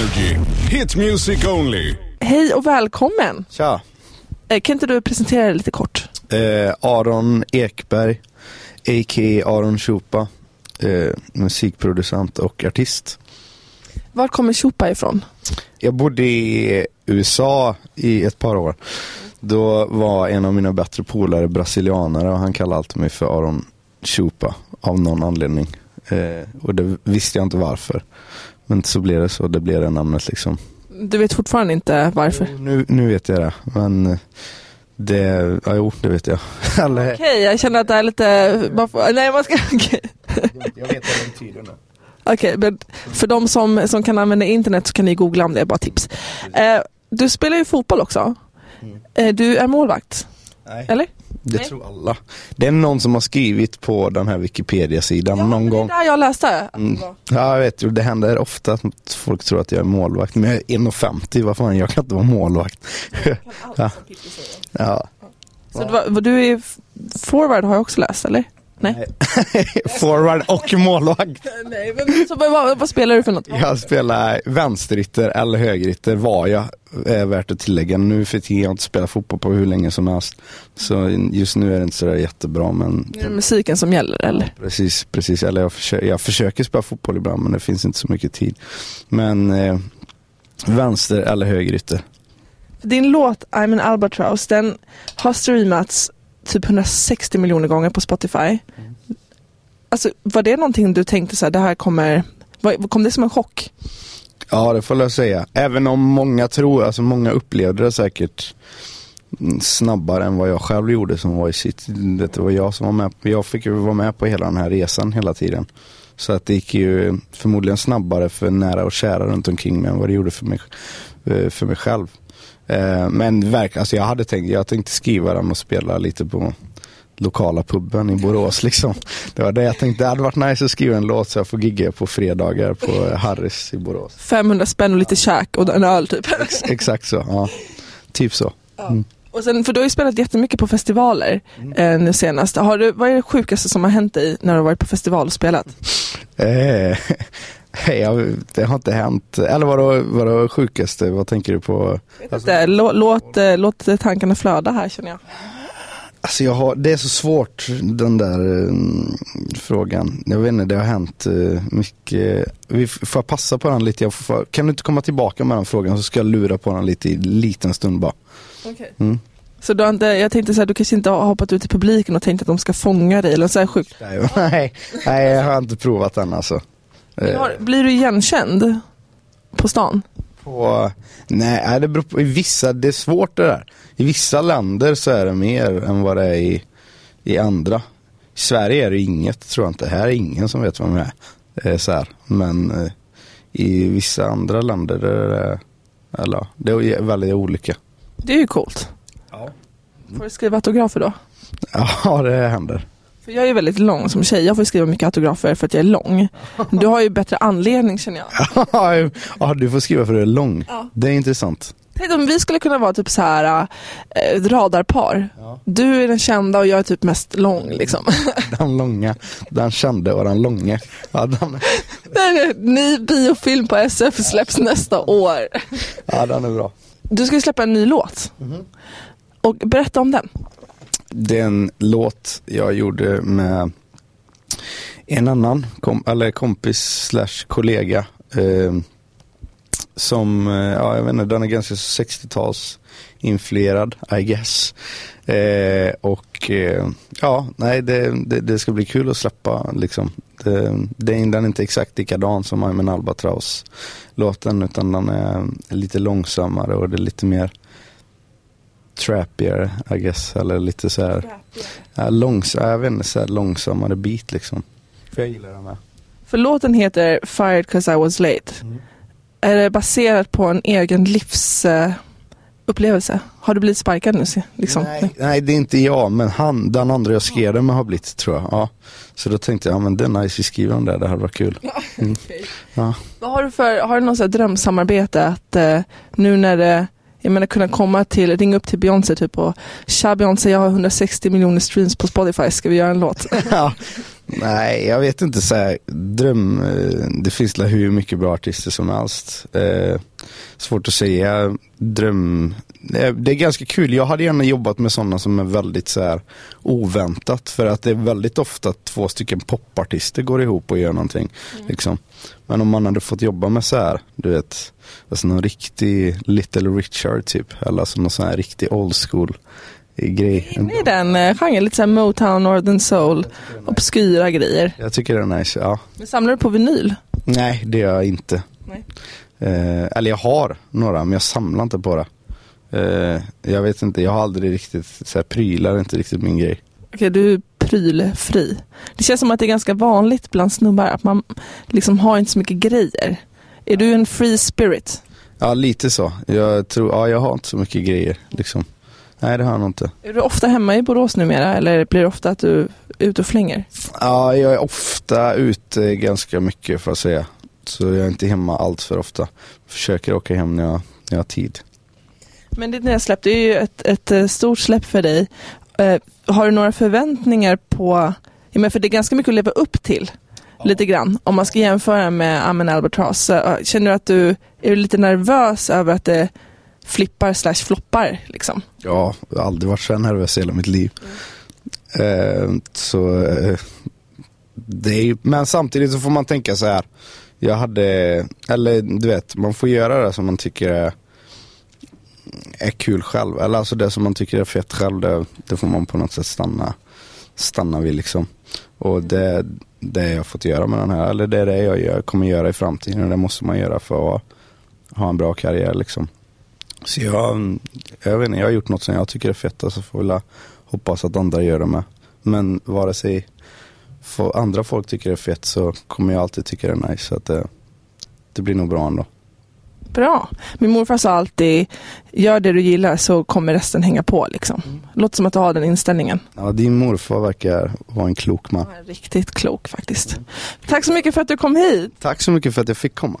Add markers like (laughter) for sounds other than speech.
Energy. Hit music only. Hej och välkommen! Tja! Eh, Kan inte du presentera dig lite kort? Eh, Aron Ekberg, a.k.a. Aron Chupa, eh, musikproducent och artist. Var kommer Chupa ifrån? Jag bodde i USA i ett par år. Då var en av mina bättre polare brasilianare och han kallade alltid mig för Aron Chupa av någon anledning. Eh, och det visste jag inte varför. Men så blev det så, det blev det namnet liksom. Du vet fortfarande inte varför? Nu, nu vet jag det, men det, ja, jo, det vet jag. (laughs) Okej, jag känner att det är lite... Man får, nej, man ska... (laughs) Okej, jag vet vad det betyder nu. Okej, men för de som, som kan använda internet så kan ni googla om det, bara tips. Eh, du spelar ju fotboll också. Eh, du är målvakt, Nej. eller? Det Nej. tror alla. Det är någon som har skrivit på den här Wikipedia-sidan någon det gång. är där jag läste. det Mm. var. Ja, jag vet. Det händer ofta att folk tror att jag är målvakt. Men jag är 1,50. Vad fan, jag kan inte vara målvakt. (laughs) ja. ja. Så det var, du är forward har jag också läst, eller? Nej. (laughs) Forward och målvakt. Nej, men så, vad, vad, spelar du för något? Jag spelar vänsterytter eller högerytter var jag, är värt att tillägga. Nu för tiden har jag inte spelat fotboll på hur länge som helst. Så just nu är det inte sådär jättebra men Är det musiken som gäller, eller? Precis, precis. Eller jag, försöker, jag försöker spela fotboll ibland men det finns inte så mycket tid. Men eh, vänster eller högerytter. Din låt I'm an albatross, den har streamats typ 160 miljoner gånger på Spotify. Alltså var det någonting du tänkte så här, det här kommer, kom det som en chock? Ja, det får jag säga. Även om många tror, alltså många upplevde det säkert mm, snabbare än vad jag själv gjorde som var i sitt, det var jag som var med, jag fick ju vara med på hela den här resan hela tiden. Så att det gick ju förmodligen snabbare för nära och kära runt omkring mig än vad det gjorde för mig, eh, för mig själv. Eh, Men verk, alltså jag hade tänkt, jag tänkte skriva den och spela lite på lokala puben i Borås (laughs) liksom. Det var det jag tänkte, det hade varit nice att skriva en låt så jag får gigga på fredagar på Harris i Borås. 500 spänn och lite käk och en öl typ. Ex- Exakt så, ja. Typ så. Och sen, för du har ju spelat jättemycket på festivaler eh, nu senast. Har du, vad är det sjukaste som har hänt dig när du har varit på festival och spelat? Eh, jag, det har inte hänt. Eller vadå, vadå sjukaste? Vad tänker du på? Alltså, låt, låt, eh, låt tankarna flöda här känner jag. Alltså jag har, det är så svårt den där eh, frågan. Jag vet inte, det har hänt eh, mycket. Vi får passa på den lite? Får, kan du inte komma tillbaka med den frågan så ska jag lura på den lite i en liten stund bara. Mm. Så du inte, jag tänkte så här, du kanske inte har hoppat ut i publiken och tänkt att de ska fånga dig eller så här sjukt. Nej, (laughs) nej, nej, jag har inte provat den alltså. Eh, Har, blir du igenkänd på stan? På, nej, nej, det beror på. I vissa, det är svårt det där. I vissa länder så är det mer än vad det är i, i andra. I Sverige är det inget, tror jag inte. Här är ingen som vet vem jag är. Eh, så här. Men eh, i vissa andra länder är det, eller, ja, det är väldigt olika. Det är ju coolt. Får du skriva autografer då? (laughs) Ja, det händer. För jag är väldigt lång som tjej, jag får skriva mycket autografer för att jag är lång. Du har ju bättre anledning känner jag. (laughs) ja, du får skriva för du är lång. Ja. Det är intressant. Tänk om vi skulle kunna vara typ så här ett radarpar. Du är den kända och jag är typ mest lång liksom. (laughs) Den långa, den kände och den långa. Ja, den, (laughs) Ny biofilm på SF släpps nästa år. ja, den är bra. Du ska ju släppa en ny låt. Och berätta om den. Den låt jag gjorde med en annan kom, eller kompis slash kollega. Eh, som, eh, ja jag vet inte, den är ganska 60-tals influerad, I guess. Eh, och eh, ja, nej det, det, det ska bli kul att släppa liksom. Det, det, den är inte exakt likadan som I'm an Albatross låten utan den är lite långsammare och det är lite mer trappier I guess. Eller lite så här, ja, långs, jag vet inte, så här långsammare beat liksom. För jag gillar den med. För låten heter Fired cause I was late. Är det baserat på en egen livsupplevelse? upplevelse? Har du blivit sparkad nu? Liksom? Nej, nej, det är inte jag, men han, den andra jag skrev det med har blivit tror jag. Ja. Så då tänkte jag, ja men det är nice, vi skriver om det, det här var kul. Mm. (laughs) Ja. Vad har du för, har du något så här drömsamarbete att eh, nu när det, jag menar kunna komma till, ringa upp till Beyoncé typ och Tja Beyoncé, jag har 160 miljoner streams på Spotify, ska vi göra en låt? ja. Nej, jag vet inte så här, dröm, eh, det finns väl hur mycket bra artister som helst. Eh, svårt att säga, dröm, eh, det är ganska kul. Jag hade gärna jobbat med sådana som är väldigt så här oväntat. För att det är väldigt ofta två stycken popartister går ihop och gör någonting. Liksom. Men om man hade fått jobba med så här, du vet, alltså någon riktig Little Richard typ. Eller alltså någon sån här riktig old school grej. Inne i den eh, genren, lite såhär Motown, Northern Soul, obskyra grejer. Jag tycker det är nice, ja. Men samlar du på vinyl? Nej, det gör jag inte. Nej. Eh, eller jag har några, men jag samlar inte på det. Eh, jag vet inte, jag har aldrig riktigt, så här, prylar är inte riktigt min grej. Okej, du är prylfri. Det känns som att det är ganska vanligt bland snubbar att man liksom har inte så mycket grejer. Är du en free spirit? Ja, lite så. Jag tror, ja, jag har inte så mycket grejer liksom. Nej, det har jag nog inte. Är du ofta hemma i Borås numera eller blir det ofta att du är ute och flänger? Ja, jag är ofta ute ganska mycket får jag säga. Så jag är inte hemma allt för ofta. Försöker åka hem när jag, när jag har tid. Men ditt nya släpp, det är ju ett, ett eh, stort släpp för dig. Eh, har du några förväntningar på, ja, men för det är ganska mycket att leva upp till, lite grann. Om man ska jämföra med Amen Albatross, känner du att du är lite nervös över att det flippar slash floppar liksom? Ja, jag har aldrig varit så här nervös i hela mitt liv. Eh, så, eh, det är, men samtidigt så får man tänka så här. Jag hade, eller du vet, man får göra det som man tycker är, är kul själv. Eller alltså det som man tycker är fett själv, det, det får man på något sätt stanna, stanna vid liksom. Och det, det har jag fått göra med den här, eller det är det jag gör, kommer göra i framtiden. Och det måste man göra för att ha en bra karriär liksom. Så jag, jag vet inte, jag har gjort något som jag tycker är fett och så får jag hoppas att andra gör det med. Men vare sig för andra folk tycker det är fett så kommer jag alltid tycka det är nice. Så att det, det blir nog bra ändå. Bra. Min morfar sa alltid, gör det du gillar så kommer resten hänga på liksom. Låter som att du har den inställningen. Ja, din morfar verkar vara en klok man. Ja, Riktigt klok faktiskt. Tack så mycket för att du kom hit. Tack så mycket för att jag fick komma.